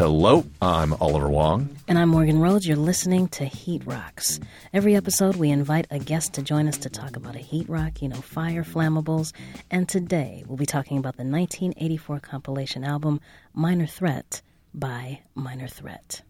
Hello, I'm Oliver Wong. And I'm Morgan Rhodes. You're listening to Heat Rocks. Every episode, we invite a guest to join us to talk about a heat rock, you know, fire flammables. And today, we'll be talking about the 1984 compilation album Minor Threat by Minor Threat.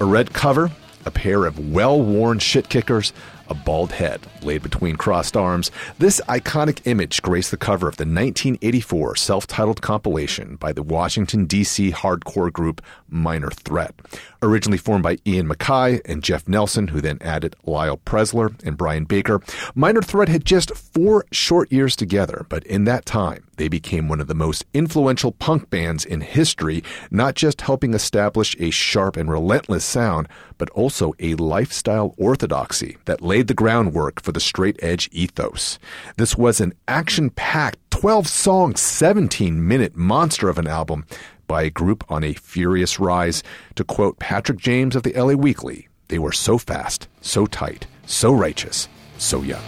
A red cover, a pair of well worn shit kickers, a bald head laid between crossed arms. This iconic image graced the cover of the 1984 self titled compilation by the Washington, D.C. hardcore group Minor Threat. Originally formed by Ian MacKaye and Jeff Nelson, who then added Lyle Preslar and Brian Baker, Minor Threat had just four short years together, but in that time, they became one of the most influential punk bands in history, not just helping establish a sharp and relentless sound, but also a lifestyle orthodoxy that laid the groundwork for the straight edge ethos. This was an action packed 12 song, 17 minute monster of an album by a group on a furious rise. To quote Patrick James of the LA Weekly, they were so fast, so tight, so righteous, so young.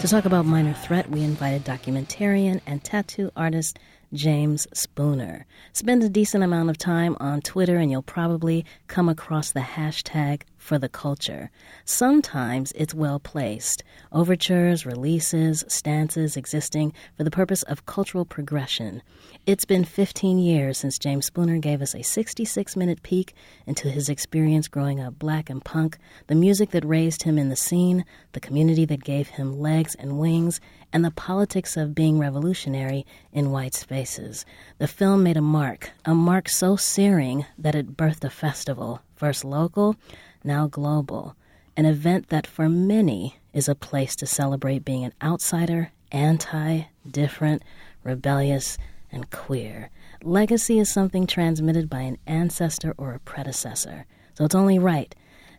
To talk about Minor Threat, we invited documentarian and tattoo artist James Spooner. Spend a decent amount of time on Twitter and you'll probably come across the hashtag for the culture. Sometimes it's well placed. Overtures, releases, stances existing for the purpose of cultural progression. It's been 15 years since James Spooner gave us a 66 minute peek into his experience growing up black and punk, the music that raised him in the scene, the community that gave him legs and wings, and the politics of being revolutionary in white spaces. The film made a mark, a mark so searing that it birthed a festival, first local, now global, an event that for many is a place to celebrate being an outsider, anti, different, rebellious, and queer. Legacy is something transmitted by an ancestor or a predecessor, so it's only right.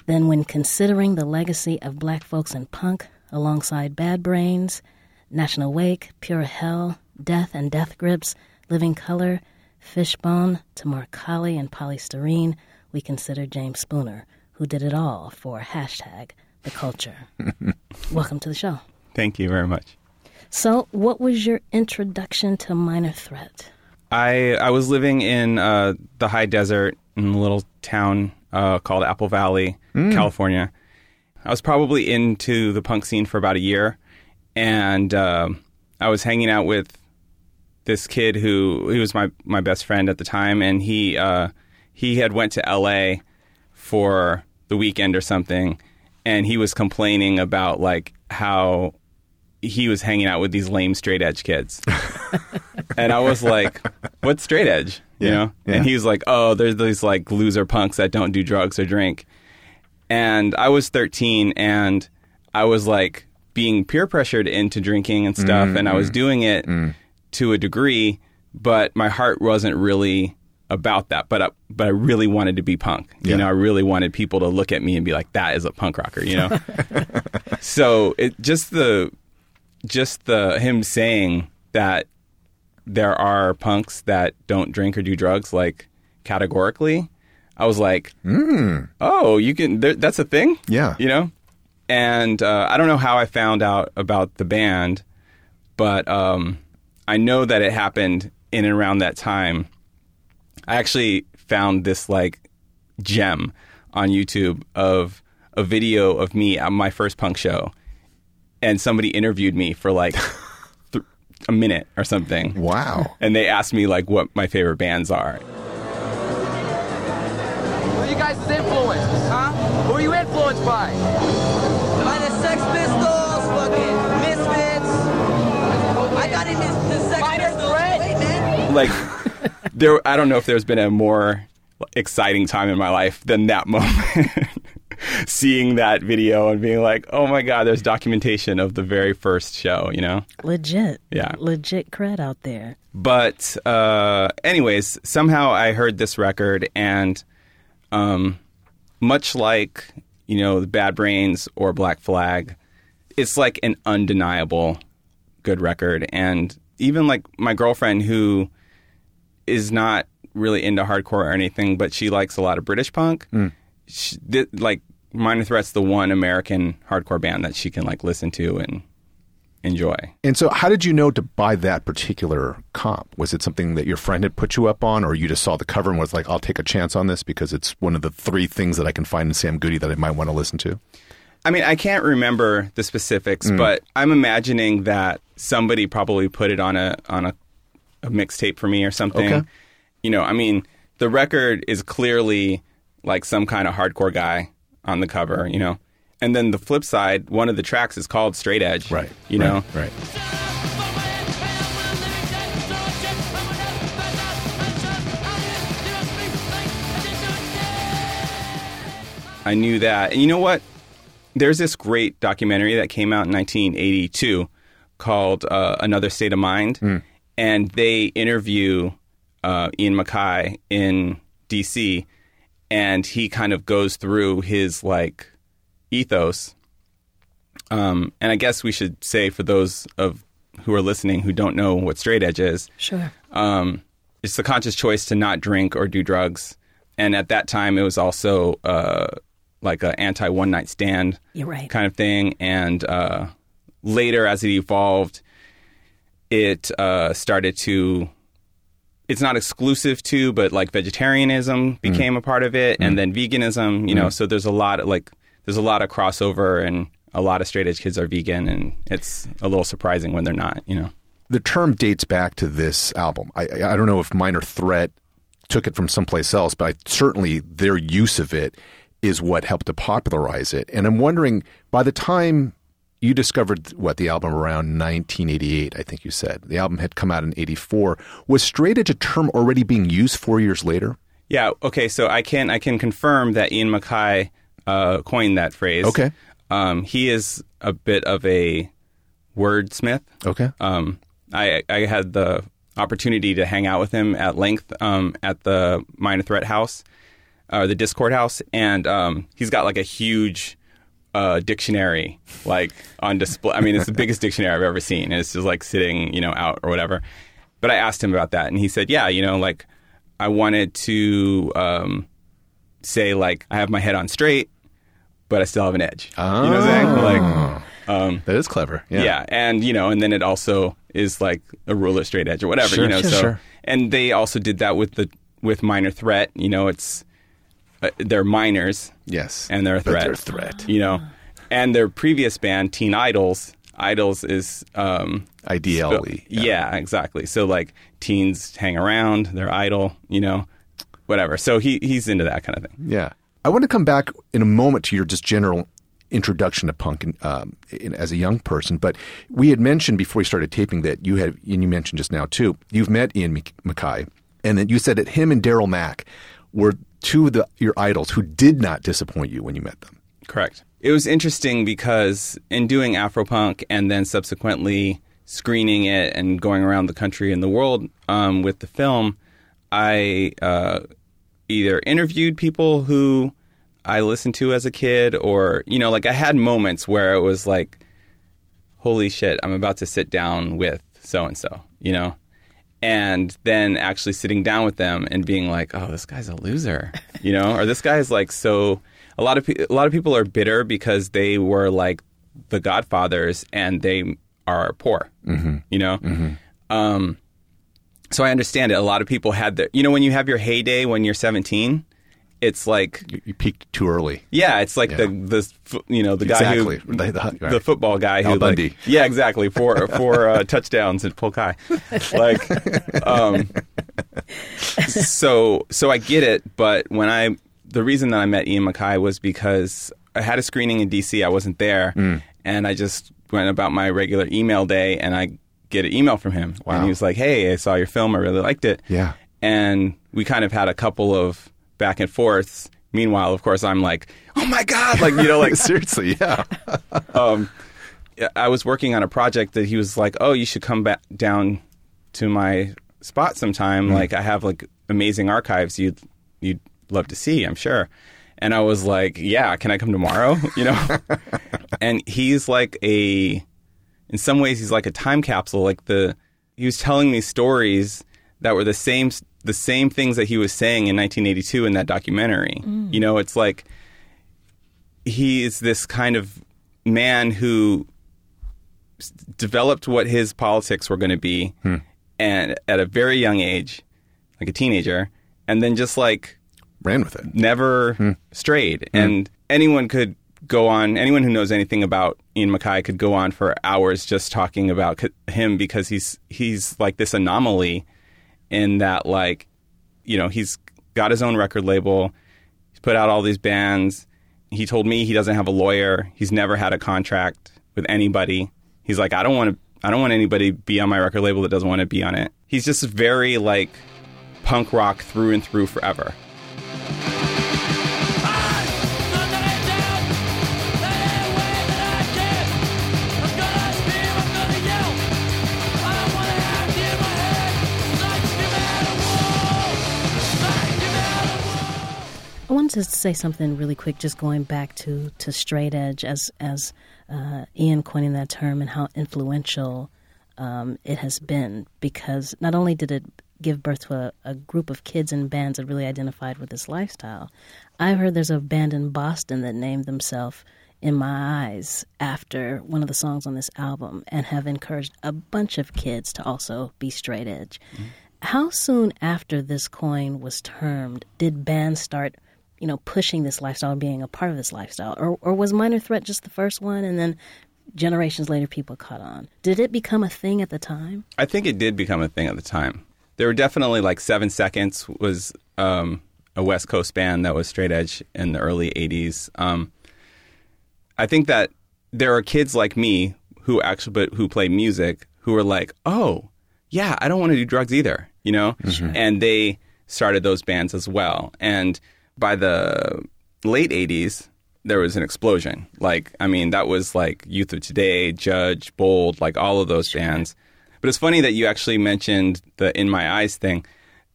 Then, when considering the legacy of black folks in punk alongside Bad Brains, National Wake, Pure Hell, Death and Death Grips, Living Colour, Fishbone, Tamar Kali, and Poly Styrene, we consider James Spooner, who did it all for hashtag the culture. Welcome to the show. Thank you very much. So, what was your introduction to Minor Threat? I I was living in uh, the high desert in a little town uh, called Apple Valley, California. I was probably into the punk scene for about a year, and uh, I was hanging out with this kid who he was my my best friend at the time, and he uh, he had went to L.A. for the weekend or something, and he was complaining about like how he was hanging out with these lame straight edge kids. and I was like, what's straight edge? You Yeah, know? yeah. And he was like, oh, there's these like loser punks that don't do drugs or drink. And I was 13 and I was like being peer pressured into drinking and stuff. And I Mm, was doing it to a degree, but my heart wasn't really about that. But I, but I really wanted to be punk. Yeah. You know, I really wanted people to look at me and be like, that is a punk rocker, you know? so it just the just the him saying that there are punks that don't drink or do drugs like categorically i was like mm. oh you can there, that's a thing Yeah. you know and uh, i don't know how i found out about the band but um, i know that it happened in and around that time i actually found this like gem on youtube of a video of me at my first punk show and somebody interviewed me for like th- a minute or something. Wow. And they asked me like what my favorite bands are. Who are you guys' influences? Huh? Who are you influenced by? By the Sex Pistols, fucking Misfits. I got into the Sex Minor Pistols. Threat? Wait, man. Like there I don't know if there's been a more exciting time in my life than that moment. Seeing that video and being like, "Oh my god, there's documentation of the very first show," you know? Legit. Yeah. Legit cred out there. But uh, anyways, somehow I heard this record and um, much like you know the Bad Brains or Black Flag, it's like an undeniable good record. And even like my girlfriend who is not really into hardcore or anything, but she likes a lot of British punk. Hmm. She, th- like Minor Threat's the one American hardcore band that she can like listen to and enjoy. And so, how did you know to buy that particular comp? Was it something that your friend had put you up on, or you just saw the cover and was like, "I'll take a chance on this because it's one of the three things that I can find in Sam Goody that I might want to listen to"? I mean, I can't remember the specifics, hmm. but I'm imagining that somebody probably put it on a on a, a mixtape for me or something. Okay. You know, I mean, the record is clearly like some kind of hardcore guy on the cover, you know. And then the flip side, one of the tracks is called Straight Edge. Right. You know. right? I knew that. And you know what? There's this great documentary that came out in 1982 called uh, Another State of Mind. And they interview uh, Ian MacKaye in DC. And he kind of goes through his like ethos. Um, and I guess we should say for those of who are listening who don't know what straight edge is, Sure. um, it's the conscious choice to not drink or do drugs. And at that time, it was also uh, like an anti one night stand right. kind of thing. And uh, later, as it evolved, it uh, started to. It's not exclusive to, but like vegetarianism mm. became a part of it, and mm. then veganism. You know, mm. so there's a lot of like there's a lot of crossover, and a lot of straight edge kids are vegan, and it's a little surprising when they're not. You know. The term dates back to this album. I, I I don't know if Minor Threat took it from someplace else, but I, certainly their use of it is what helped to popularize it. And I'm wondering, by the time you discovered what the album around 1988, I think you said the album had come out in '84, was straight edge a term already being used four years later? Yeah. Okay. So I can I can confirm that Ian MacKaye uh, coined that phrase. Okay. Um, he is a bit of a wordsmith. Okay. Um, I I had the opportunity to hang out with him at length um, at the Minor Threat House, or the Dischord House, and um, he's got like a huge uh, dictionary like on display. I mean, it's the biggest dictionary I've ever seen, and it's just like sitting, you know, out or whatever. But I asked him about that, and he said, "Yeah, you know, like I wanted to um, say like I have my head on straight, but I still have an edge. You know what I'm saying? Like, um, That is clever. Yeah. yeah. and you know, and then it also is like a ruler straight edge or whatever, Sure, you know. sure, so, sure. and they also did that with the with minor threat. You know, it's uh, they're minors Yes. and they're a threat. they're a threat. You know, and their previous band, Teen Idles. Idols is um, Ideally. yeah. exactly. So like teens hang around, they're idle, you know, whatever. So he he's into that kind of thing. Yeah. I want to come back in a moment to your just general introduction to punk in, um, in, as a young person. But we had mentioned before we started taping that you had, and you mentioned just now too, you've met Ian MacKaye, and that you said that him and Daryl Mack were two of the, your idols who did not disappoint you when you met them. Correct. It was interesting because in doing Afropunk and then subsequently screening it and going around the country and the world um, with the film, I uh, either interviewed people who I listened to as a kid, or you know, like I had moments where it was like, "Holy shit, I'm about to sit down with so and so," you know, and then actually sitting down with them and being like, "Oh, this guy's a loser," you know, or this guy's like so. A lot of pe- a lot of people are bitter because they were like the Godfathers and they are poor, mm-hmm. you know. Um, so I understand it. A lot of people had their, you know, when you have your heyday when you're 17, it's like You, you peaked too early. yeah, it's like the the you know the guy Exactly. who The- the- the, football guy who Al like- yeah, exactly four four uh, touchdowns at Polk High. Like, um, so so I get it, but when I the reason that I met Ian MacKaye was because I had a screening in DC. I wasn't there, Mm. and I just went about my regular email day, and I get an email from him, Wow. and he was like, "Hey, I saw your film. I really liked it." Yeah. and we kind of had a couple of back and forth. Meanwhile, of course, I'm like, "Oh my god!" Like you know, like Seriously, yeah. um, I was working on a project that he was like, "Oh, you should come back down to my spot sometime. Like I have like amazing archives you'd you'd love to see, I'm sure." And I was like, yeah, can I come tomorrow? You know? and he's like a, in some ways, he's like a time capsule. Like the, he was telling me stories that were the same, the same things that he was saying in 1982 in that documentary. Mm. You know, it's like, he is this kind of man who s- developed what his politics were going to be hmm. and at a very young age like a teenager and then just like Ran with it. never hmm. strayed. Hmm. And anyone could go on anyone who knows anything about Ian MacKaye could go on for hours just talking about c- him because he's he's like this anomaly in that like you know he's got his own record label. He's put out all these bands. He told me he doesn't have a lawyer. He's never had a contract with anybody. He's like I don't want to I don't want anybody be on my record label that doesn't want to be on it. He's just very like punk rock through and through forever to say something really quick, just going back to, to straight edge as as uh, Ian coining that term and how influential um, it has been. Because not only did it give birth to a, a group of kids and bands that really identified with this lifestyle, I've heard there's a band in Boston that named themselves "In My Eyes" after one of the songs on this album, and have encouraged a bunch of kids to also be straight edge. How soon after this coin was termed did bands start, you know, pushing this lifestyle, being a part of this lifestyle, or or was Minor Threat just the first one, and then generations later people caught on? Did it become a thing at the time? I think it did become a thing at the time. There were definitely like Seven Seconds was um, a West Coast band that was straight edge in the early '80s. Um, I think that there are kids like me who actually, but who play music, who are like, "Oh, yeah, I don't want to do drugs either," you know, and they started those bands as well. And by the late '80s, there was an explosion. Like, I mean, that was like Youth of Today, Judge, Bold, like all of those bands. But it's funny that you actually mentioned the "In My Eyes" thing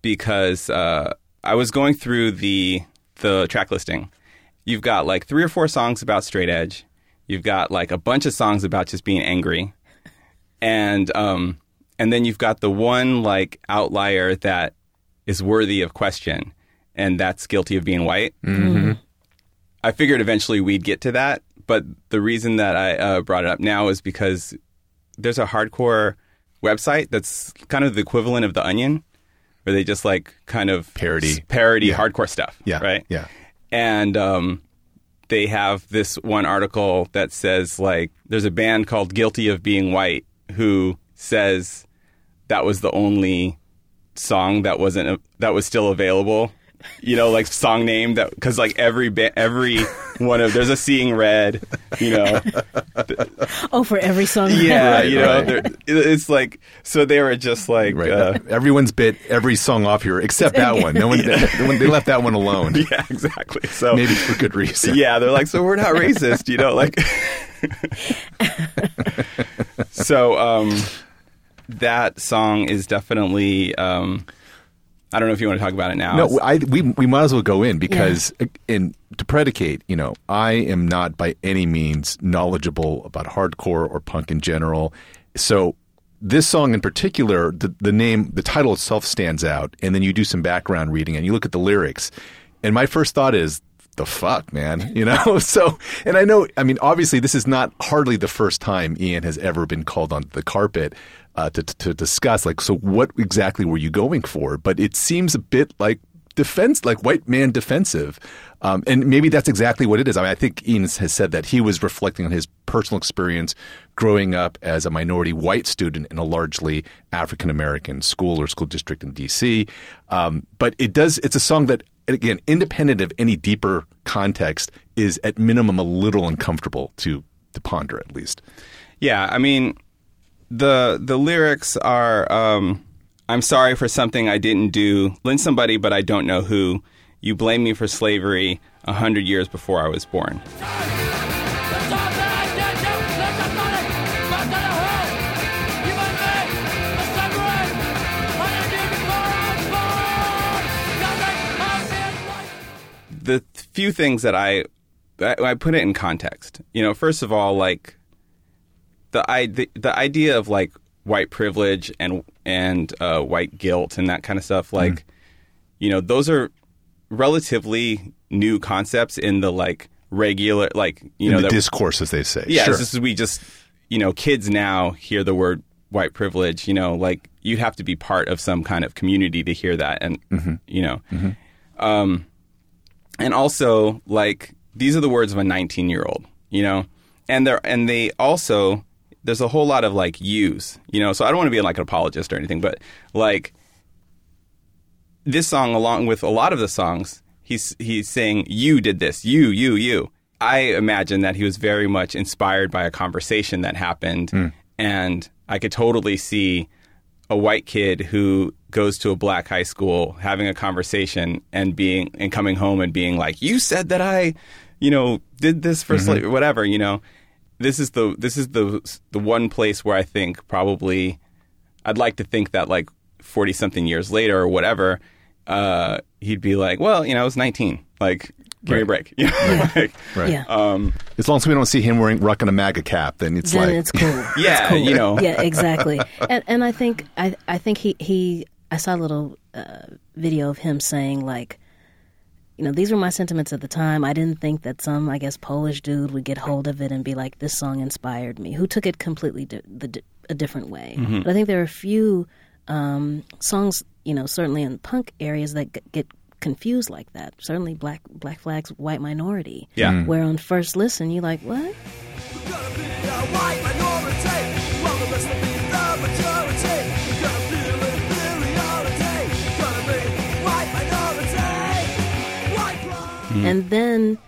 because uh, I was going through the the track listing. You've got like three or four songs about straight edge. You've got like a bunch of songs about just being angry, and um, and then you've got the one like outlier that is worthy of question, and that's guilty of being white. I figured eventually we'd get to that, but the reason that I uh, brought it up now is because there's a hardcore website that's kind of the equivalent of the Onion, where they just like kind of Parody. parody hardcore stuff. Yeah. right. Yeah. and um, they have this one article that says like there's a band called Guilty of Being White who says that was the only song that wasn't that was still available. You know, like song name that because like every ba- every one of there's a Seeing Red, you know, Oh, for every song. yeah, Right, you know, right. they're- it's like so they were just like Right. uh, Everyone's bit every song off here except that one. No one. they left that one alone. yeah, exactly. So Maybe for good reason. yeah, they're like, so we're not racist, you know, like. so um, that song is definitely. Um, I don't know if you want to talk about it now. No, I, we we might as well go in because, uh, in to predicate, you know, I am not by any means knowledgeable about hardcore or punk in general. So this song in particular, the the name, the title itself stands out, and then you do some background reading and you look at the lyrics, and my first thought is. The fuck, man, you know. So, and I know, I mean, obviously, this is not hardly the first time Ian has ever been called on the carpet uh, to, to discuss. Like, so what exactly were you going for? But it seems a bit like defense, like white man defensive. Um, and maybe that's exactly what it is. I mean, I think Ian has said that he was reflecting on his personal experience growing up as a minority white student in a largely African American school or school district in D.C. Um, but it does, it's a song that, again, independent of any deeper context, is at minimum a little uncomfortable to, to ponder at least. Yeah, I mean, the the lyrics are um, I'm sorry for something I didn't do. Lend somebody, but I don't know who. You blame me for slavery a hundred years before I was born. the few things that I, I I put it in context. You know, first of all, like the I the, the idea of like white privilege and and uh, white guilt and that kind of stuff. Like, you know, those are relatively new concepts in the like regular like you In know the that discourse, as they say. yeah, sure. it's just we just you know kids now hear the word white privilege. You know, like you have to be part of some kind of community to hear that, and Mm-hmm. you know, um, and also like these are the words of a 19 year old. You know, and they're and they also there's a whole lot of like use. You know, so I don't want to be like an apologist or anything, but like this song, along with a lot of the songs, he's he's saying, "You did this. You, you, you." I imagine that he was very much inspired by a conversation that happened, hmm. and I could totally see a white kid who goes to a black high school having a conversation and being and coming home and being like, "You said that I, you know, did this for slavery, mm-hmm. whatever." You know, this is the this is the the one place where I think probably I'd like to think that like 40 something years later or whatever, uh, he'd be like, well, you know, I was 19. Like, give me a break. You know? like, right. Yeah. um, As long as we don't see him wearing rocking a MAGA cap, then it's then like it's cool. Yeah, It's cool. you know. Yeah, exactly. and and I think I I think he he I saw a little uh, video of him saying like, you know, these were my sentiments at the time. I didn't think that some I guess Polish dude would get hold of it and be like, this song inspired me. Who took it completely di- the, a different way. Mm-hmm. But I think there are a few um, songs, you know, certainly in punk areas that g- get confused like that. Certainly, Black Black Flag's "White Minority." Yeah. Mm. Where on first listen, you're like, what? Pride. And then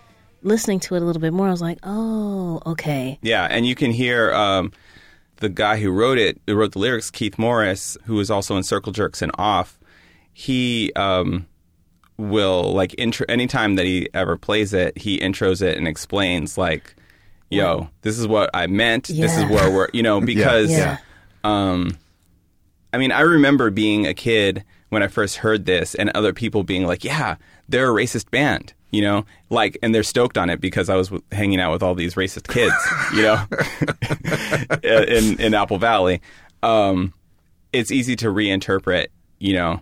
listening to it a little bit more, I was like, oh, okay. yeah, and you can hear um, the guy who wrote it, who wrote the lyrics, Keith Morris, who was also in Circle Jerks and Off. He um, will like intro anytime that he ever plays it, he intros it and explains like, "Yo, this is what I meant. This is where we're," you know, because. Yeah. um, I mean, I remember being a kid when I first heard this, and other people being like, "Yeah, they're a racist band," you know, like, and they're stoked on it because I was w- hanging out with all these racist kids, you know, in in Apple Valley. Um, it's easy to reinterpret, you know.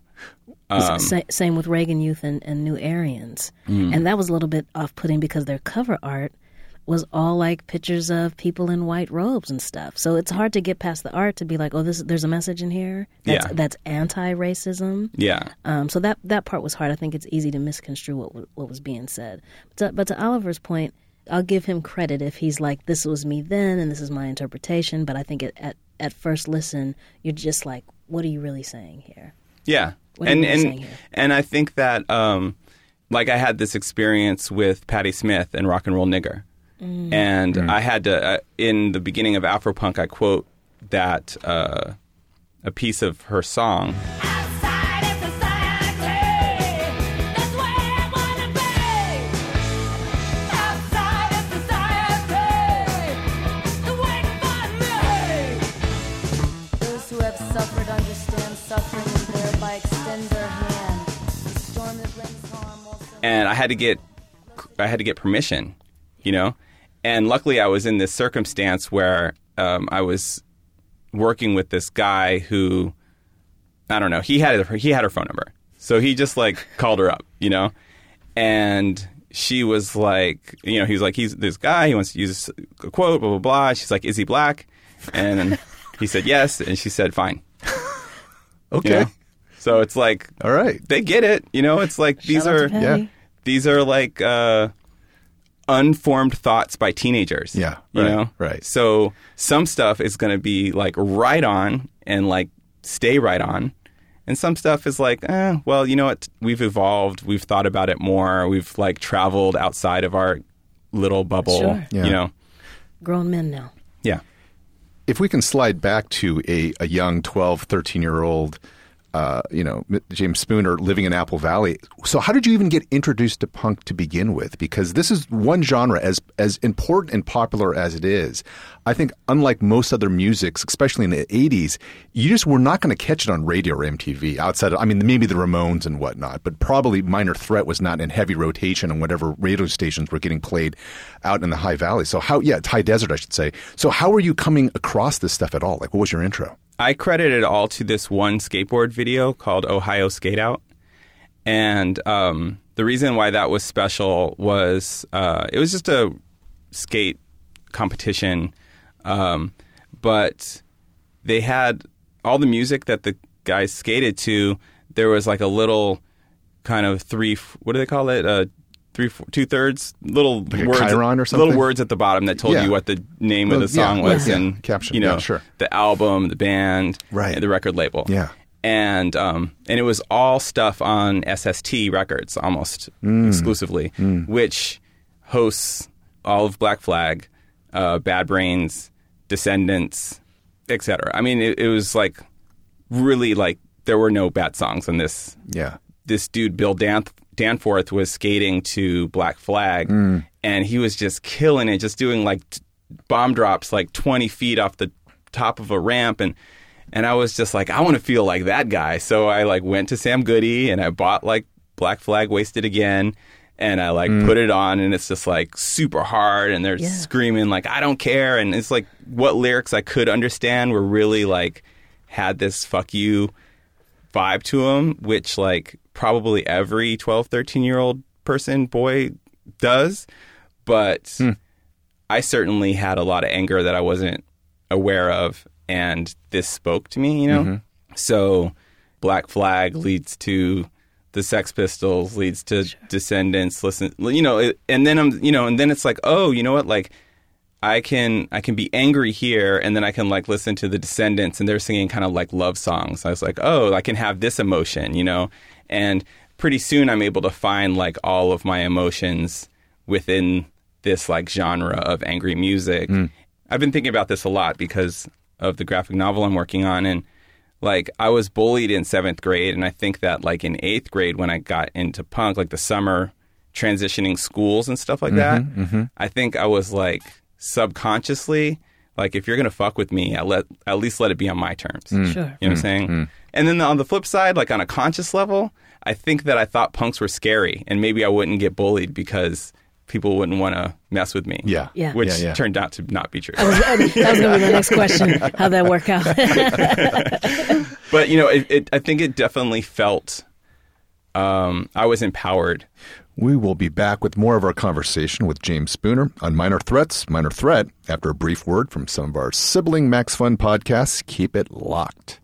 Um, Sa- same with Reagan Youth and, and New Aryans. Mm. And that was a little bit off putting because their cover art was all like pictures of people in white robes and stuff. So it's hard to get past the art to be like, oh, this there's a message in here that's, Yeah. that's anti racism. yeah, Um, so that that part was hard. I think it's easy to misconstrue what what was being said. But to, but to Oliver's point, I'll give him credit if he's like, "This was me then, and this is my interpretation." But I think it, at at first listen, you're just like, "What are you really saying here?" Yeah. What and and and I think that um like I had this experience with Patti Smith and Rock and Roll Nigger. Mm. And I had to uh, in the beginning of Afropunk I quote that uh a piece of her song Outside of society, that's where I wanna be. Outside of society, the way to find me. Those who have suffered understand suffering and thereby extend their hand. The storm that brings harm also. and I had to get I had to get permission, you know. And luckily, I was in this circumstance where um, I was working with this guy who I don't know. He had her, he had her phone number, so he just like called her up, you know, and she was like, you know, he was like, he's this guy. He wants to use a quote, blah blah blah. She's like, is he black? And he said yes, and she said fine. okay. You know? So it's like All right. they get it, you know. It's like these Shout are. Yeah. these are like uh, unformed thoughts by teenagers. Yeah, you right, know, right. So some stuff is going to be like right on and like stay right on, and some stuff is like, eh, well, you know what? We've evolved. We've thought about it more. We've like traveled outside of our little bubble. Sure. Yeah. You know, Grown men now. yeah. if we can slide back to a, a young 12, 13 year old uh, you know, James Spooner living in Apple Valley. So, how did you even get introduced to punk to begin with? Because this is one genre as as important and popular as it is. I think, unlike most other musics, especially in the '80s, you just were not going to catch it on radio or MTV. Outside, of, I mean, maybe the Ramones and whatnot, but probably Minor Threat was not in heavy rotation on whatever radio stations were getting played out in the High Valley. So, how? Yeah, High Desert, I should say. So, how were you coming across this stuff at all? Like, what was your intro? I credit it all to this one skateboard video called Ohio Skate Out. And um, the reason why that was special was uh, it was just a skate competition, um, but they had all the music that the guys skated to. There was like a little kind of three, what do they call it? Uh, three, two thirds little Like words, chyron or something? little words at the bottom that told Yeah. you what the name Well, of the song yeah, was yeah. and Caption, you know, sure. the album, the band, Right. the record label. Yeah. And um, and it was all stuff on SST Records almost Mm. exclusively, which hosts all of Black Flag, uh, Bad Brains, Descendents, etc. I mean, it, it was like really like there were no bad songs on this Yeah. this dude Bill Dan- Danforth was skating to Black Flag, Mm. and he was just killing it, just doing like t- bomb drops like twenty feet off the top of a ramp, and and I was just like, I want to feel like that guy. So I like went to Sam Goody and I bought like Black Flag Wasted Again. And I like Mm. put it on, and it's just like super hard, and they're Yeah. screaming like "I don't care," and it's like what lyrics I could understand were really like had this "fuck you" vibe to them, which like probably every 12, 13 year old person, boy does. But hmm. I certainly had a lot of anger that I wasn't aware of. And this spoke to me, you know? Mm-hmm. So Black Flag leads to the Sex Pistols, leads to Descendents, listen, you know, and then I'm, you know, and then it's like, oh, you know what? Like, I can I can be angry here, and then I can like listen to the Descendents, and they're singing kind of like love songs. I was like, oh, I can have this emotion, you know, and pretty soon I'm able to find like all of my emotions within this like genre of angry music. Mm. I've been thinking about this a lot because of the graphic novel I'm working on, and like I was bullied in seventh grade, and I think that like in eighth grade when I got into punk, like the summer transitioning schools and stuff like that, mm-hmm, mm-hmm. I think I was like subconsciously like if you're gonna fuck with me, at let at least let it be on my terms. Mm. Sure. You know what I'm mm. saying? Mm. And then on the flip side, like on a conscious level, I think that I thought punks were scary, and maybe I wouldn't get bullied because people wouldn't want to mess with me. Yeah. Yeah. which Yeah, yeah. turned out to not be true. That was, that was going to be the next question. How'd that work out? but you know, it, it, I think it definitely felt um, I was empowered. We will be back with more of our conversation with James Spooner on Minor Threats, Minor Threat, after a brief word from some of our sibling Max Fun podcasts. Keep it locked.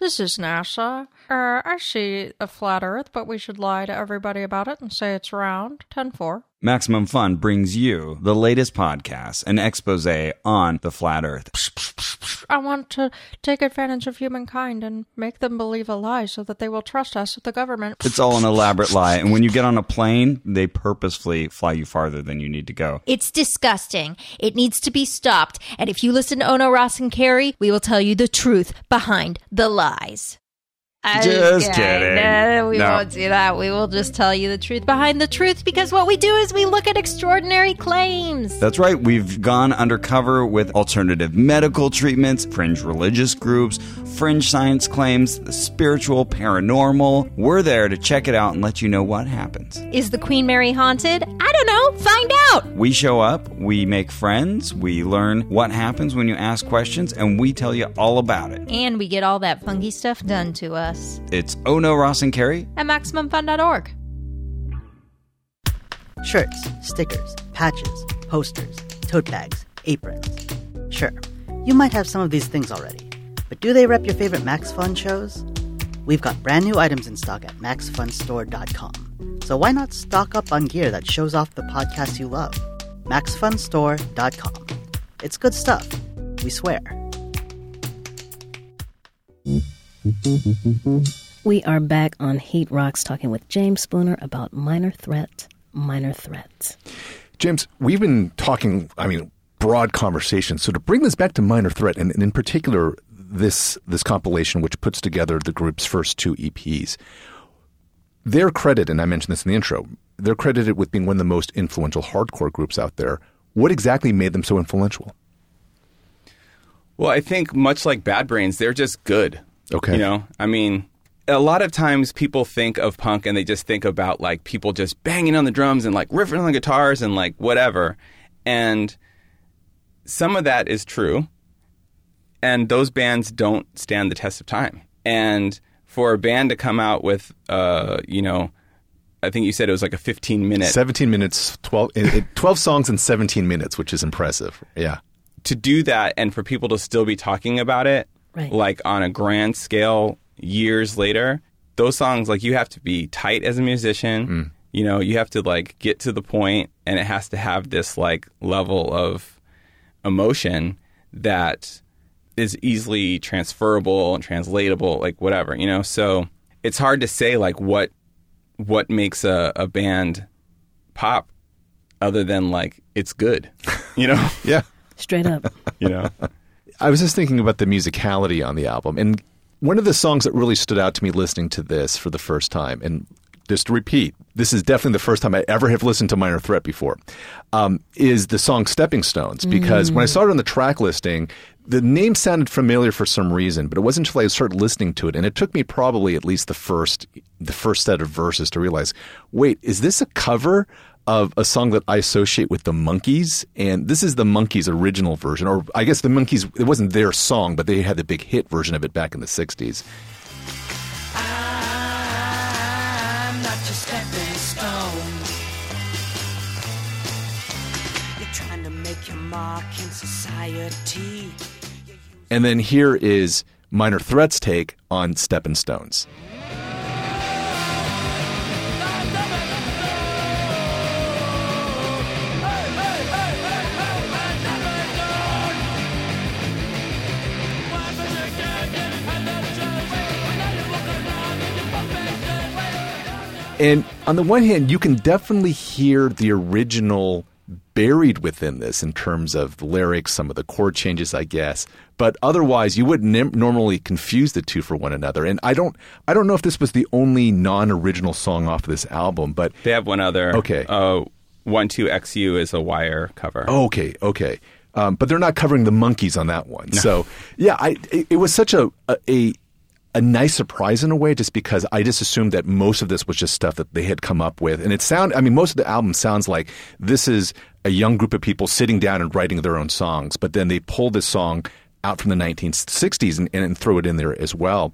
This is NASA. Uh, I see a flat Earth, but we should lie to everybody about it and say it's round. 10 4. Maximum Fun brings you the latest podcast, an expose on the flat earth. I want to take advantage of humankind and make them believe a lie so that they will trust us with the government. It's all an elaborate lie. And when you get on a plane, they purposefully fly you farther than you need to go. It's disgusting. It needs to be stopped. And if you listen to Ono, Ross, and Carrie, we will tell you the truth behind the lies. I'm Just kidding. No, we No. won't do that. We will just tell you the truth behind the truth because what we do is we look at extraordinary claims. That's right. We've gone undercover with alternative medical treatments, fringe religious groups, fringe science claims, the spiritual, paranormal. We're there to check it out and let you know what happens. Is the Queen Mary haunted? I don't know. Find out. We show up, we make friends, we learn what happens when you ask questions, and we tell you all about it. And we get all that funky stuff done to us It's Oh No, Ross and Carrie. at MaximumFun.org. Shirts, stickers, patches, posters, tote bags, aprons. Sure, you might have some of these things already, but do they rep your favorite Max Fun shows? We've got brand new items in stock at maxfunstore.com. So why not stock up on gear that shows off the podcasts you love? maxfunstore.com. It's good stuff. We swear. We are back on Heat Rocks talking with James Spooner about minor threat, minor threat. James, we've been talking, I mean, broad conversation. So to bring this back to Minor Threat, and, and in particular this this compilation, which puts together the group's first two EPs, they're credited, and I mentioned this in the intro, they're credited with being one of the most influential hardcore groups out there. What exactly made them so influential? Well, I think much like Bad Brains, they're just good. Okay. You know, I mean, a lot of times people think of punk and they just think about like people just banging on the drums and like riffing on the guitars and like whatever. And some of that is true. And those bands don't stand the test of time. And for a band to come out with, uh, you know, I think you said it was like a 15 minute 17 minutes, 12, it- it- 12 songs in 17 minutes, which is impressive. Yeah. to do that and for people to still be talking about it Right. like on a grand scale years later those songs like you have to be tight as a musician mm. you know you have to like get to the point and it has to have this like level of emotion that is easily transferable and translatable like whatever you know so it's hard to say like what what makes a, a band pop other than like it's good you know Yeah. Straight up. you know I was just thinking about the musicality on the album, and one of the songs that really stood out to me listening to this for the first time, and just to repeat, this is definitely the first time I ever have listened to Minor Threat before, um, is the song Stepping Stones. Because when I saw it on the track listing, the name sounded familiar for some reason, but it wasn't until I started listening to it, and it took me probably at least the first the first set of verses to realize, wait, is this a cover of a song that I associate with the Monkees, and this is the Monkees' original version, or I guess the Monkees. It wasn't their song, but they had the big hit version of it back in the '60s. I'm not your stepping stone. You're trying to make your mark in society. And then here is Minor Threat's take on Steppin' Stones. And on the one hand, you can definitely hear the original buried within this in terms of the lyrics, some of the chord changes, I guess. But otherwise, you wouldn't nim- normally confuse the two for one another. And I don't, I don't know if this was the only non-original song off of this album, but They have one other. Okay. Uh, one two XU is a wire cover. Okay, okay. Um, but they're not covering the Monkees on that one. So yeah, I it, it was such a, a a a nice surprise in a way, just because I just assumed that most of this was just stuff that they had come up with, and it sound. I mean, most of the album sounds like this is a young group of people sitting down and writing their own songs, but then they pull this song out from the 1960s and, and throw it in there as well.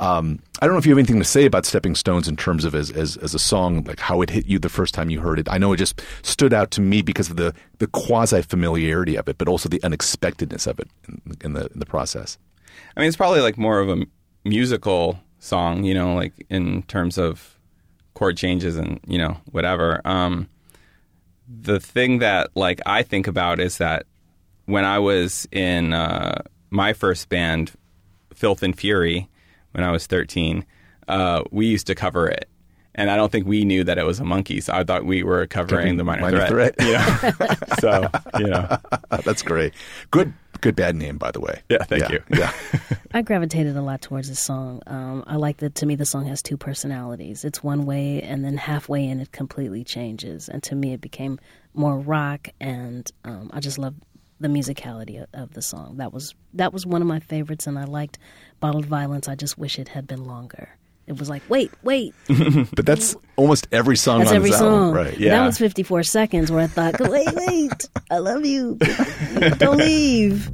Um, I don't know if you have anything to say about Stepping Stones in terms of as, as, as a song, like how it hit you the first time you heard it. I know it just stood out to me because of the, the quasi familiarity of it, but also the unexpectedness of it in, in the in the process. I mean, it's probably like more of a musical song, you know, like in terms of chord changes and you know whatever. Um, the thing that like I think about is that when I was in uh, my first band, Filth and Fury, when I was thirteen, uh, we used to cover it. And I don't think we knew that it was a monkey, so I thought we were covering the minor, Minor threat. Threat. Yeah. so you know, That's great. Good good bad name, by the way. Yeah, thank you. Yeah. I gravitated a lot towards this song. Um, I like that. To me, the song has two personalities. It's one way, and then halfway in, it completely changes. And to me, it became more rock, and um, I just love the musicality of, of the song. That was that was one of my favorites, and I liked "Bottled Violence." I just wish it had been longer. It was like, wait, wait, but that's almost every song that's on every this song. album, right? Yeah. That was 54 seconds where I thought, wait, wait, I love you. Don't leave.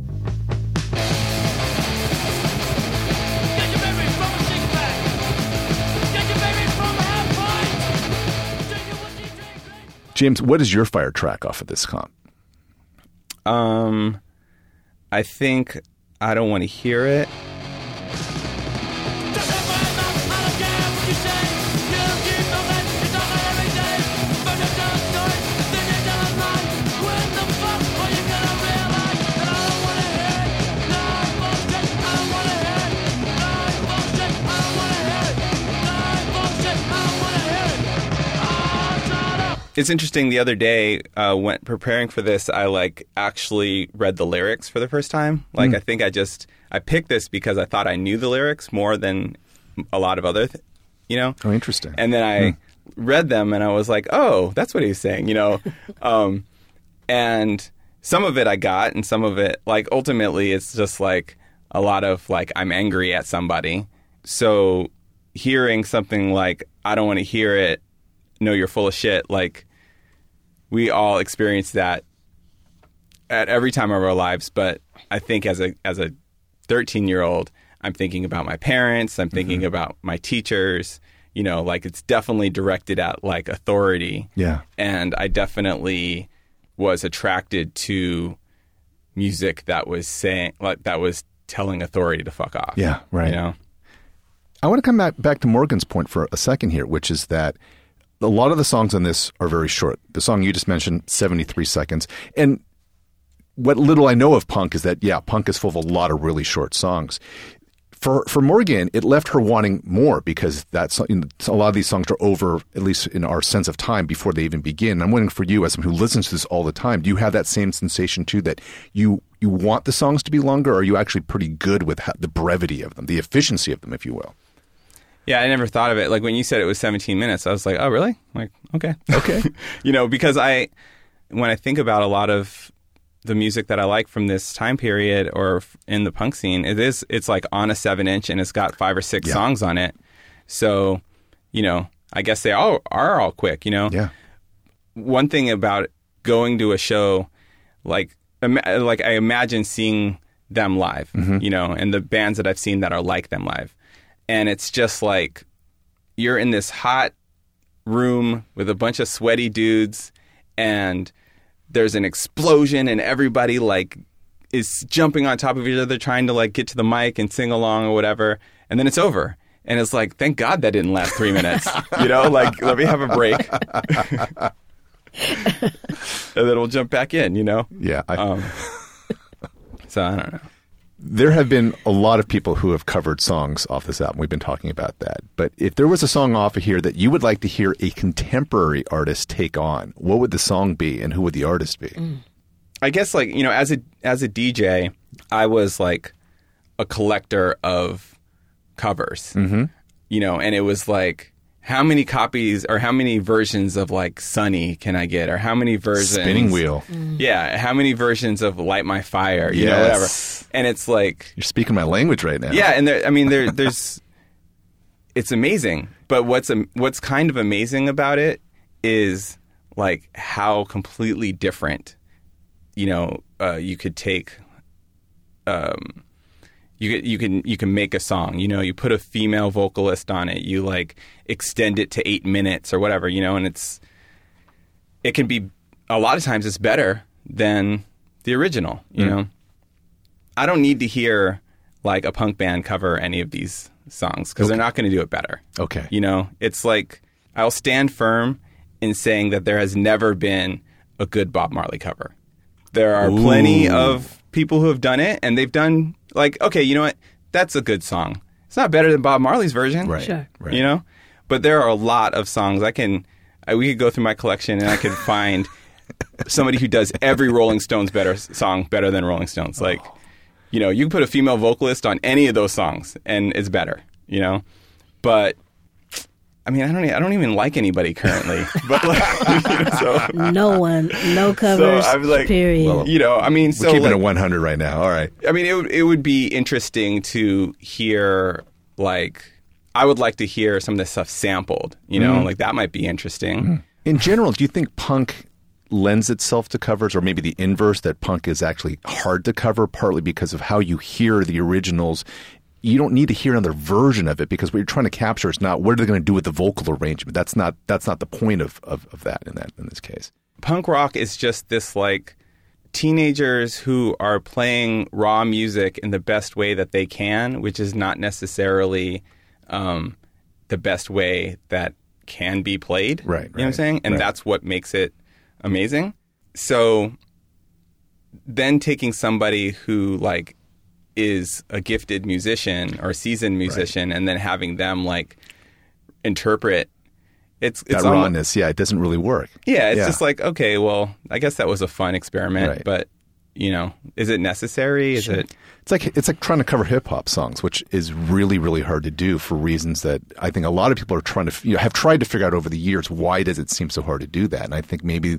James, what is your fire track off of this comp? Um, I think I don't want to hear it. It's interesting. The other day, uh, when preparing for this, I like actually read the lyrics for the first time. Like, Mm. I think I just I picked this because I thought I knew the lyrics more than a lot of other, th- you know. Oh, interesting. And then I read them, and I was like, oh, that's what he's saying, you know. um, and some of it I got, and some of it, like, ultimately, it's just like a lot of like I'm angry at somebody. So hearing something like I don't want to hear it, no, you're full of shit. Like we all experience that at every time of our lives. But I think as a as a 13 year old, I'm thinking about my parents. I'm thinking mm-hmm. about my teachers. You know, like it's definitely directed at like authority. Yeah. And I definitely was attracted to music that was saying like that was telling authority to fuck off. Yeah, right. You know? I want to come back, back to Morgan's point for a second here, which is that a lot of the songs on this are very short. The song you just mentioned, 73 seconds. And what little I know of punk is that, yeah, punk is full of a lot of really short songs. For for Morgan, it left her wanting more because that's a lot of these songs are over, at least in our sense of time, before they even begin. I'm wondering for you, as someone who listens to this all the time, do you have that same sensation too that you you want the songs to be longer, or are you actually pretty good with the brevity of them, the efficiency of them, if you will? Yeah, I never thought of it. Like when you said it was 17 minutes, I was like, oh, really? I'm like, okay. Okay. you know, because I, when I think about a lot of the music that I like from this time period or in the punk scene, it is, it's like on a seven inch and it's got five or six Yeah. songs on it. So, you know, I guess they all are all quick, you know? Yeah. One thing about going to a show, like, like I imagine seeing them live, mm-hmm. you know, and the bands that I've seen that are like them live. And it's just like you're in this hot room with a bunch of sweaty dudes and there's an explosion and everybody like is jumping on top of each other trying to like get to the mic and sing along or whatever. And then it's over. And it's like thank god that didn't last three minutes. You know like let me have a break. And then we'll jump back in you know? Yeah. I, um, so i don't know there have been a lot of people who have covered songs off this album. We've been talking about that. But if there was a song off of here that you would like to hear a contemporary artist take on, what would the song be and who would the artist be? I guess like you know, as a as a DJ, I was like a collector of covers. Mm-hmm. You know, and it was like how many copies or how many versions of like Sunny can I get, or how many versions Spinning Wheel. Yeah, how many versions of Light My Fire? You know, whatever. And it's like You're speaking my language right now. yeah, and there, I mean, there, there's, it's amazing. But what's what's kind of amazing about it is like how completely different, you know, uh, you could take. Um, you you can you can make a song. You know, you put a female vocalist on it. You like extend it to eight minutes or whatever. You know, and it's it can be a lot of times it's better than the original. You mm. know. I don't need to hear like a punk band cover any of these songs because they're not going to do it better. Okay. You know, it's like I'll stand firm in saying that there has never been a good Bob Marley cover. There are plenty of people who have done it and they've done like, okay, you know what? That's a good song. It's not better than Bob Marley's version. Right. Sure. Right. You know? But there are a lot of songs I can I, we could go through my collection and I could find somebody who does every Rolling Stones better song better than Rolling Stones. Like, oh. you know, you can put a female vocalist on any of those songs and it's better, you know? But I mean, I don't e- I don't even like anybody currently. but like, you know, so No one, no covers. I'm like, period. you know, I mean, We're so keeping like, it 100 right now. All right. I mean, it would it would be interesting to hear like I would like to hear some of this stuff sampled. You know, mm-hmm. like that might be interesting. Mm-hmm. In general, do you think punk lends itself to covers, or maybe the inverse, that punk is actually hard to cover, partly because of how you hear the originals? You don't need to hear another version of it because what you're trying to capture is not what are they going to do with the vocal arrangement. That's not that's not the point of, of, of that in that in this case. Punk rock is just this like teenagers who are playing raw music in the best way that they can, which is not necessarily um, the best way that can be played. Right, You know what I'm saying? And right. that's what makes it amazing. So then taking somebody who like is a gifted musician or seasoned musician and then having them like interpret it's it's that rawness, yeah, it doesn't really work. Yeah, it's just like okay, well, I guess that was a fun experiment, Right. but you know, is it necessary? Is it? It's like it's like trying to cover hip hop songs, which is really really hard to do for reasons that I think a lot of people are trying to you know have tried to figure out over the years. Why does it seem so hard to do that? And I think maybe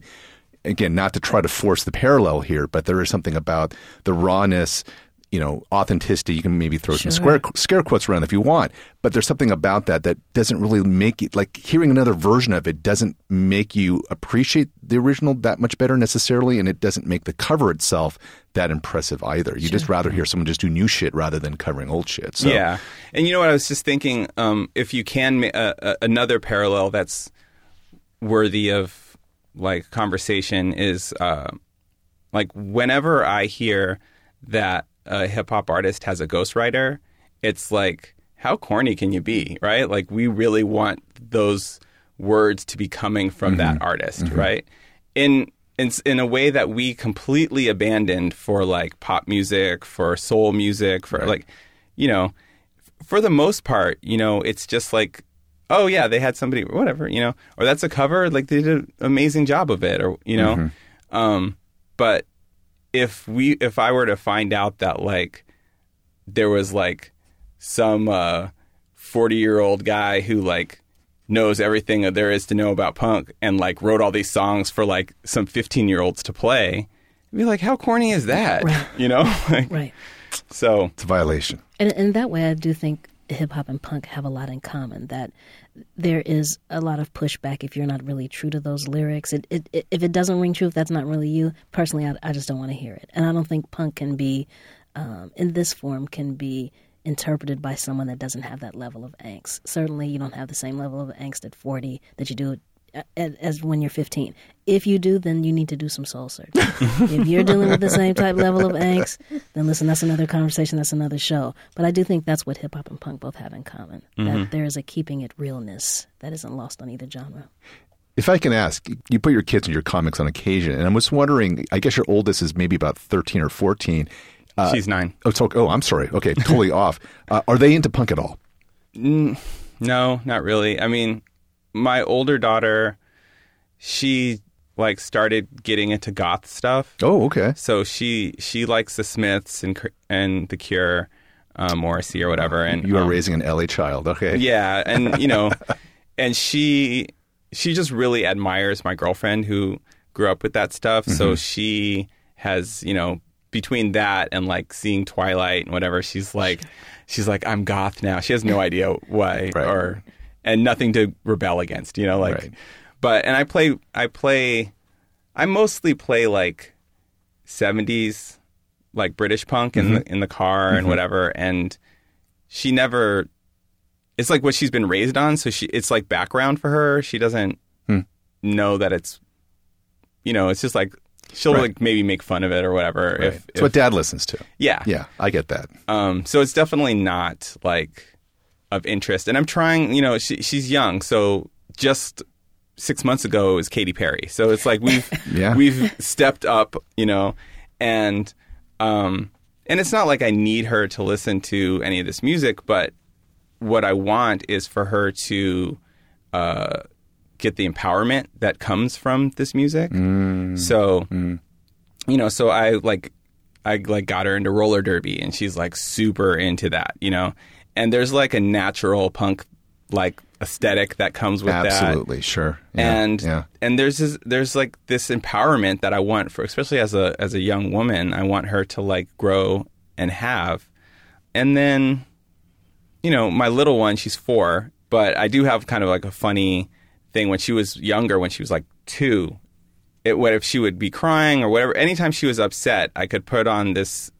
again, not to try to force the parallel here, but there is something about the rawness. You know, authenticity. You can maybe throw some square scare quotes around if you want, but there's something about that that doesn't really make it like hearing another version of it doesn't make you appreciate the original that much better necessarily, and it doesn't make the cover itself that impressive either. You just rather hear someone just do new shit rather than covering old shit. So, Yeah, and you know what I was just thinking, um, if you can, uh, uh, another parallel that's worthy of like conversation is uh, like whenever I hear that a hip hop artist has a ghostwriter, it's like how corny can you be, right? Like we really want those words to be coming from that mm-hmm. artist, mm-hmm. right? In in in a way that we completely abandoned for like pop music, for soul music, for like you know, for the most part, you know, it's just like, oh yeah, they had somebody, whatever, you know, or that's a cover, like they did an amazing job of it, or you know, mm-hmm. um, but if we, if I were to find out that like there was like some uh forty year old guy who like knows everything that there is to know about punk and like wrote all these songs for like some fifteen year olds to play, I'd be like, how corny is that? Right. You know, Like, Right. so it's a violation. And in that way, I do think hip hop and punk have a lot in common. That there is a lot of pushback if you're not really true to those lyrics. It, it, it, if it doesn't ring true, if that's not really you, personally, I, I just don't want to hear it. And I don't think punk can be, um, in this form, can be interpreted by someone that doesn't have that level of angst. Certainly, you don't have the same level of angst at 40 that you do at, as when you're 15. If you do, then you need to do some soul searching. if you're dealing with the same type level of angst, then listen, that's another conversation, that's another show. But I do think that's what hip hop and punk both have in common. That there is a keeping it realness that isn't lost on either genre. If I can ask, you put your kids in your comics on occasion, and I was wondering. I guess your oldest is maybe about thirteen or fourteen. Uh, she's nine. Oh, so, oh, I'm sorry. Okay, totally off. Uh, are they into punk at all? No, not really. I mean, my older daughter, she like started getting into goth stuff. Oh, okay. So she she likes the Smiths and and the Cure, uh, Morrissey or whatever. And You are um, raising an LA child. Okay. yeah, and you know, and she she just really admires my girlfriend who grew up with that stuff. So she has you know between that and like seeing Twilight and whatever, she's like she's like I'm goth now. She has no idea why Right. or and nothing to rebel against. You know, like Right. but and I play I play I mostly play like 70s like British punk in the mm-hmm. in the car and mm-hmm. whatever and she never it's like what she's been raised on so she it's like background for her she doesn't hmm. know that it's you know it's just like she'll Right. like maybe make fun of it or whatever if, It's if what dad listens to. yeah Yeah, I get that. um so it's definitely not like of interest and I'm trying you know she, she's young so just six months ago is Katy Perry so it's like we've Yeah. we've stepped up you know and um and it's not like I need her to listen to any of this music but what I want is for her to uh, get the empowerment that comes from this music. So, you know, so I like, I like got her into roller derby, and she's like super into that, you know. And there's like a natural punk like aesthetic that comes with that. Absolutely, sure. Yeah, and yeah. and there's this, there's like this empowerment that I want for especially as a as a young woman I want her to like grow and have. And then you know my little one she's 4 but I do have kind of like a funny thing. When she was younger when she was like 2 it what if she would be crying or whatever anytime she was upset I could put on this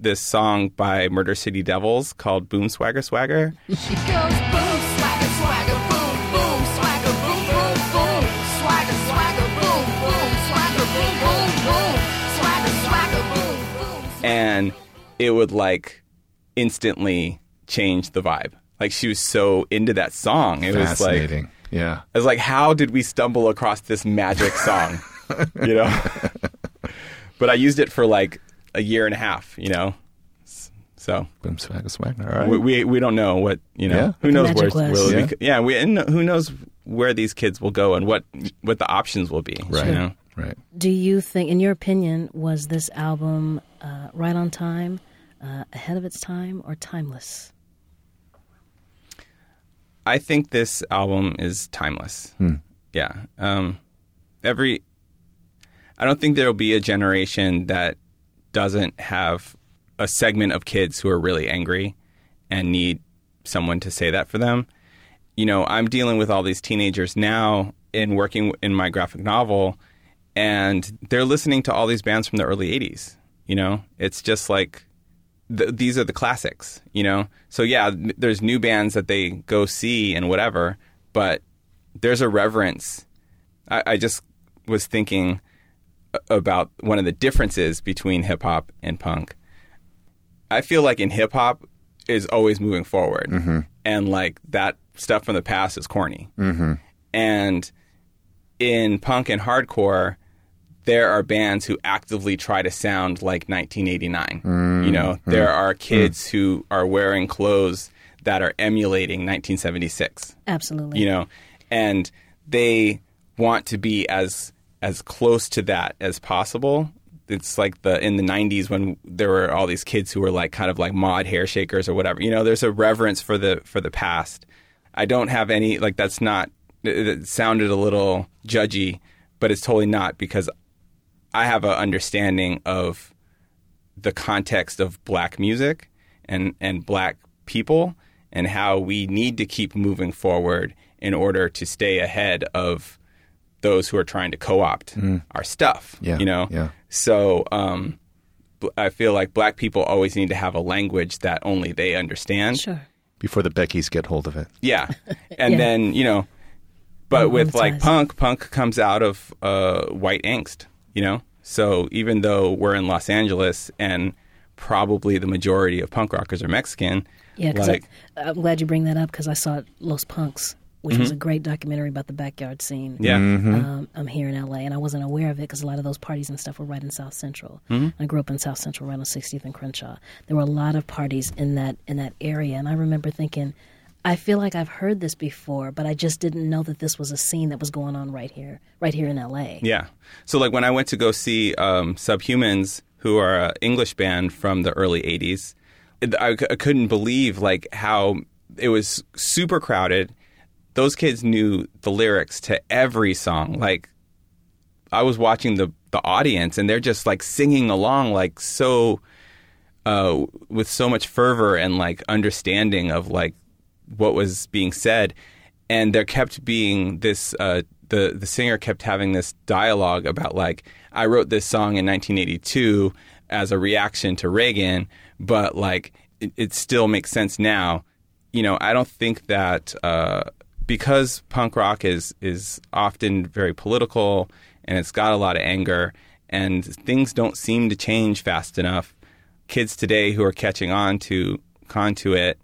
this song by Murder City Devils called Boom Swagger Swagger She goes boom, swagger, swagger, boom, boom, swagger, boom, boom, boom, swagger, swagger, boom, boom, swagger, boom, boom, boom, swagger, swagger, boom, boom. and it would like instantly change the vibe. Like she was so into that song. It was like yeah. I was like, how did we stumble across this magic song? you know? but I used it for like a year and a half, you know? So Boom, swag, swag. All right. we, we we don't know what you know. Yeah. Who knows where will Yeah. be? Yeah, we and who knows where these kids will go and what what the options will be. Right. You know? Right. Do you think, in your opinion, was this album uh, right on time, uh, ahead of its time, or timeless? I think this album is timeless. Yeah. Um, every, I don't think there'll be a generation that doesn't have a segment of kids who are really angry and need someone to say that for them. You know, I'm dealing with all these teenagers now in working in my graphic novel, and they're listening to all these bands from the early 80s. You know, it's just like th- these are the classics, you know? So, yeah, there's new bands that they go see and whatever, but there's a reverence. I, I just was thinking about one of the differences between hip hop and punk. I feel like in hip hop is always moving forward, mm-hmm. and like that stuff from the past is corny. Mm-hmm. And in punk and hardcore, there are bands who actively try to sound like 1989. Mm-hmm. You know, there are mm-hmm. kids who are wearing clothes that are emulating 1976 Absolutely. you know and they want to be as as close to that as possible. It's like the in the 90s when there were all these kids who were like kind of like mod hair shakers or whatever. You know there's a reverence for the for the past. I don't have any like that's not it, sounded a little judgy but it's totally not because i have an understanding of the context of black music and and black people and how we need to keep moving forward in order to stay ahead of those who are trying to co-opt our stuff Yeah, you know yeah. so um I feel like black people always need to have a language that only they understand. Sure. Before the Beckys get hold of it. Yeah. And Yeah. then, you know, but Don't with like monetize. punk, punk comes out of uh, white angst, you know? So even though we're in Los Angeles and probably the majority of punk rockers are Mexican, Yeah, because like, I'm glad you bring that up because I saw Los Punks, which was a great documentary about the backyard scene. Mm-hmm. yeah. Um, I'm here in LA, and I wasn't aware of it because a lot of those parties and stuff were right in South Central. Mm-hmm. I grew up in South Central, right on 60th and Crenshaw. There were a lot of parties in that in that area, and I remember thinking, I feel like I've heard this before, but I just didn't know that this was a scene that was going on right here, right here in LA. Yeah. So like when I went to go see um, Subhumans, who are an English band from the early '80s, it- I, c- I couldn't believe like how it was super crowded. Those kids knew the lyrics to every song. Like I was watching the the audience, and they're just like singing along, like so uh, with so much fervor and like understanding of like what was being said, and there kept being this. Uh, the the singer kept having this dialogue about like I wrote this song in 1982 as a reaction to Reagan, but like it, it still makes sense now. You know, I don't think that uh, because punk rock is is often very political and it's got a lot of anger and things don't seem to change fast enough. Kids today who are catching on to onto it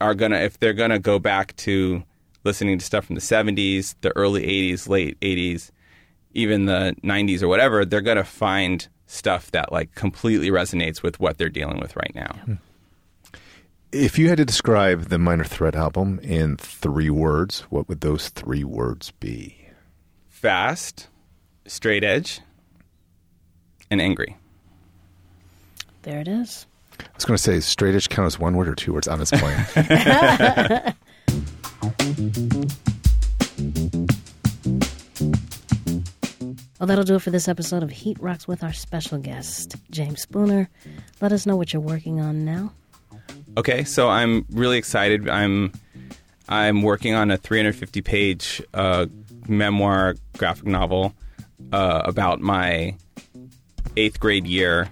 are gonna if they're gonna go back to listening to stuff from the 70s, the early 80s, late 80s, even the 90s or whatever, they're gonna find stuff that like completely resonates with what they're dealing with right now. Hmm. If you had to describe the Minor Threat album in three words, what would those three words be? Fast, straight edge, and angry. There it is. I was going to say, straight edge count as one word or two words on this plane. Well, that'll do it for this episode of Heat Rocks with our special guest, James Spooner. Let us know what you're working on now. Okay, so I'm really excited. I'm I'm working on a 350 page uh, memoir graphic novel uh, about my eighth grade year,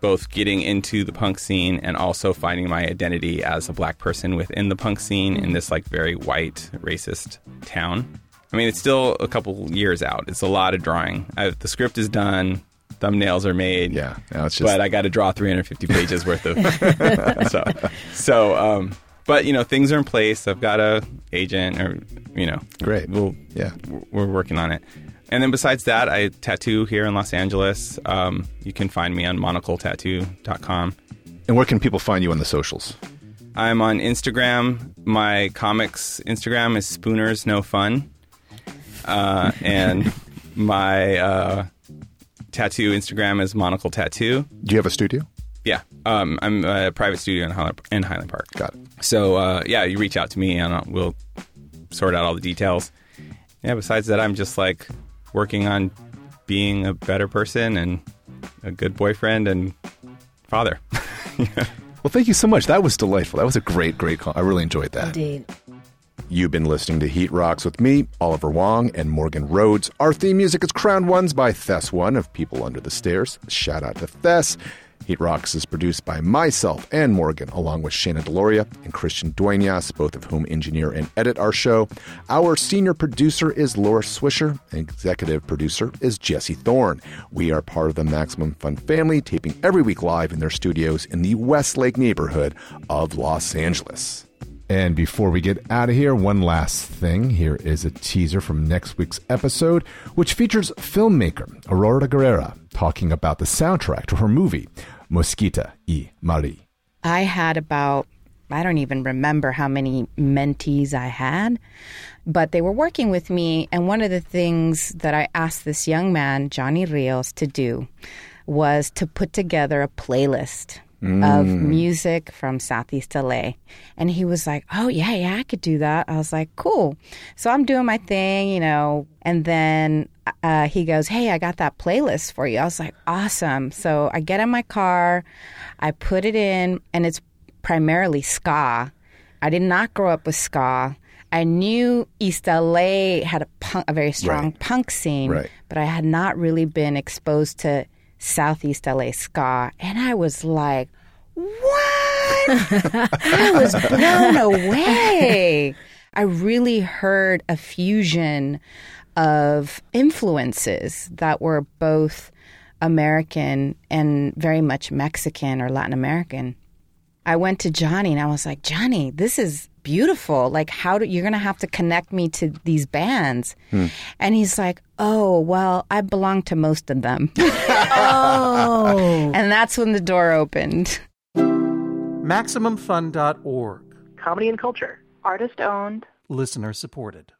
both getting into the punk scene and also finding my identity as a black person within the punk scene in this like very white racist town. I mean, it's still a couple years out. It's a lot of drawing. I, the script is done. Thumbnails are made. Yeah, now it's just- But I got to draw 350 pages worth of. so, so, um, but you know, things are in place. I've got a agent, or you know, Great. We'll, Yeah. we're working on it. And then besides that, I tattoo here in Los Angeles. Um, you can find me on monocletattoo.com. and where can people find you on the socials? I'm on Instagram. My comics Instagram is Spooners No Fun, uh, and my uh, tattoo Instagram is Monocle Tattoo. Do you have a studio? Yeah, um, I'm a private studio in Highland, in Highland Park. Got it. So uh, yeah, you reach out to me and I'll, we'll sort out all the details. Yeah. Besides that, I'm just like working on being a better person and a good boyfriend and father. yeah. Well, thank you so much. That was delightful. That was a great, great call. I really enjoyed that. Indeed. You've been listening to Heat Rocks with me, Oliver Wang, and Morgan Rhodes. Our theme music is Crown Ones by Thes One of People Under the Stairs. Shout out to Thes. Heat Rocks is produced by myself and Morgan, along with Shayna Deloria and Christian Duenas, both of whom engineer and edit our show. Our senior producer is Laura Swisher, and executive producer is Jesse Thorn. We are part of the Maximum Fun family, taping every week live in their studios in the Westlake neighborhood of Los Angeles. And before we get out of here, one last thing. Here is a teaser from next week's episode, which features filmmaker Aurora Guerrero talking about the soundtrack to her movie, Mosquita y Mari. I had about, I don't even remember how many mentees I had, but they were working with me. And one of the things that I asked this young man, Johnny Rios, to do was to put together a playlist of Mm. music from Southeast LA. And he was like, Oh, yeah, yeah, I could do that. I was like, Cool. So I'm doing my thing, you know. And then uh, he goes, Hey, I got that playlist for you. I was like, Awesome. So I get in my car, I put it in, and it's primarily ska. I did not grow up with ska. I knew East LA had a, punk, a very strong Right. punk scene, Right. but I had not really been exposed to Southeast LA ska. And I was like, what? I was blown away. I really heard a fusion of influences that were both American and very much Mexican or Latin American. I went to Johnny and I was like, Johnny, this is beautiful. Like, how do you're going to have to connect me to these bands? Hmm. And he's like, Oh, well, I belong to most of them. oh. And that's when the door opened. MaximumFun.org. Comedy and culture. Artist owned. Listener supported.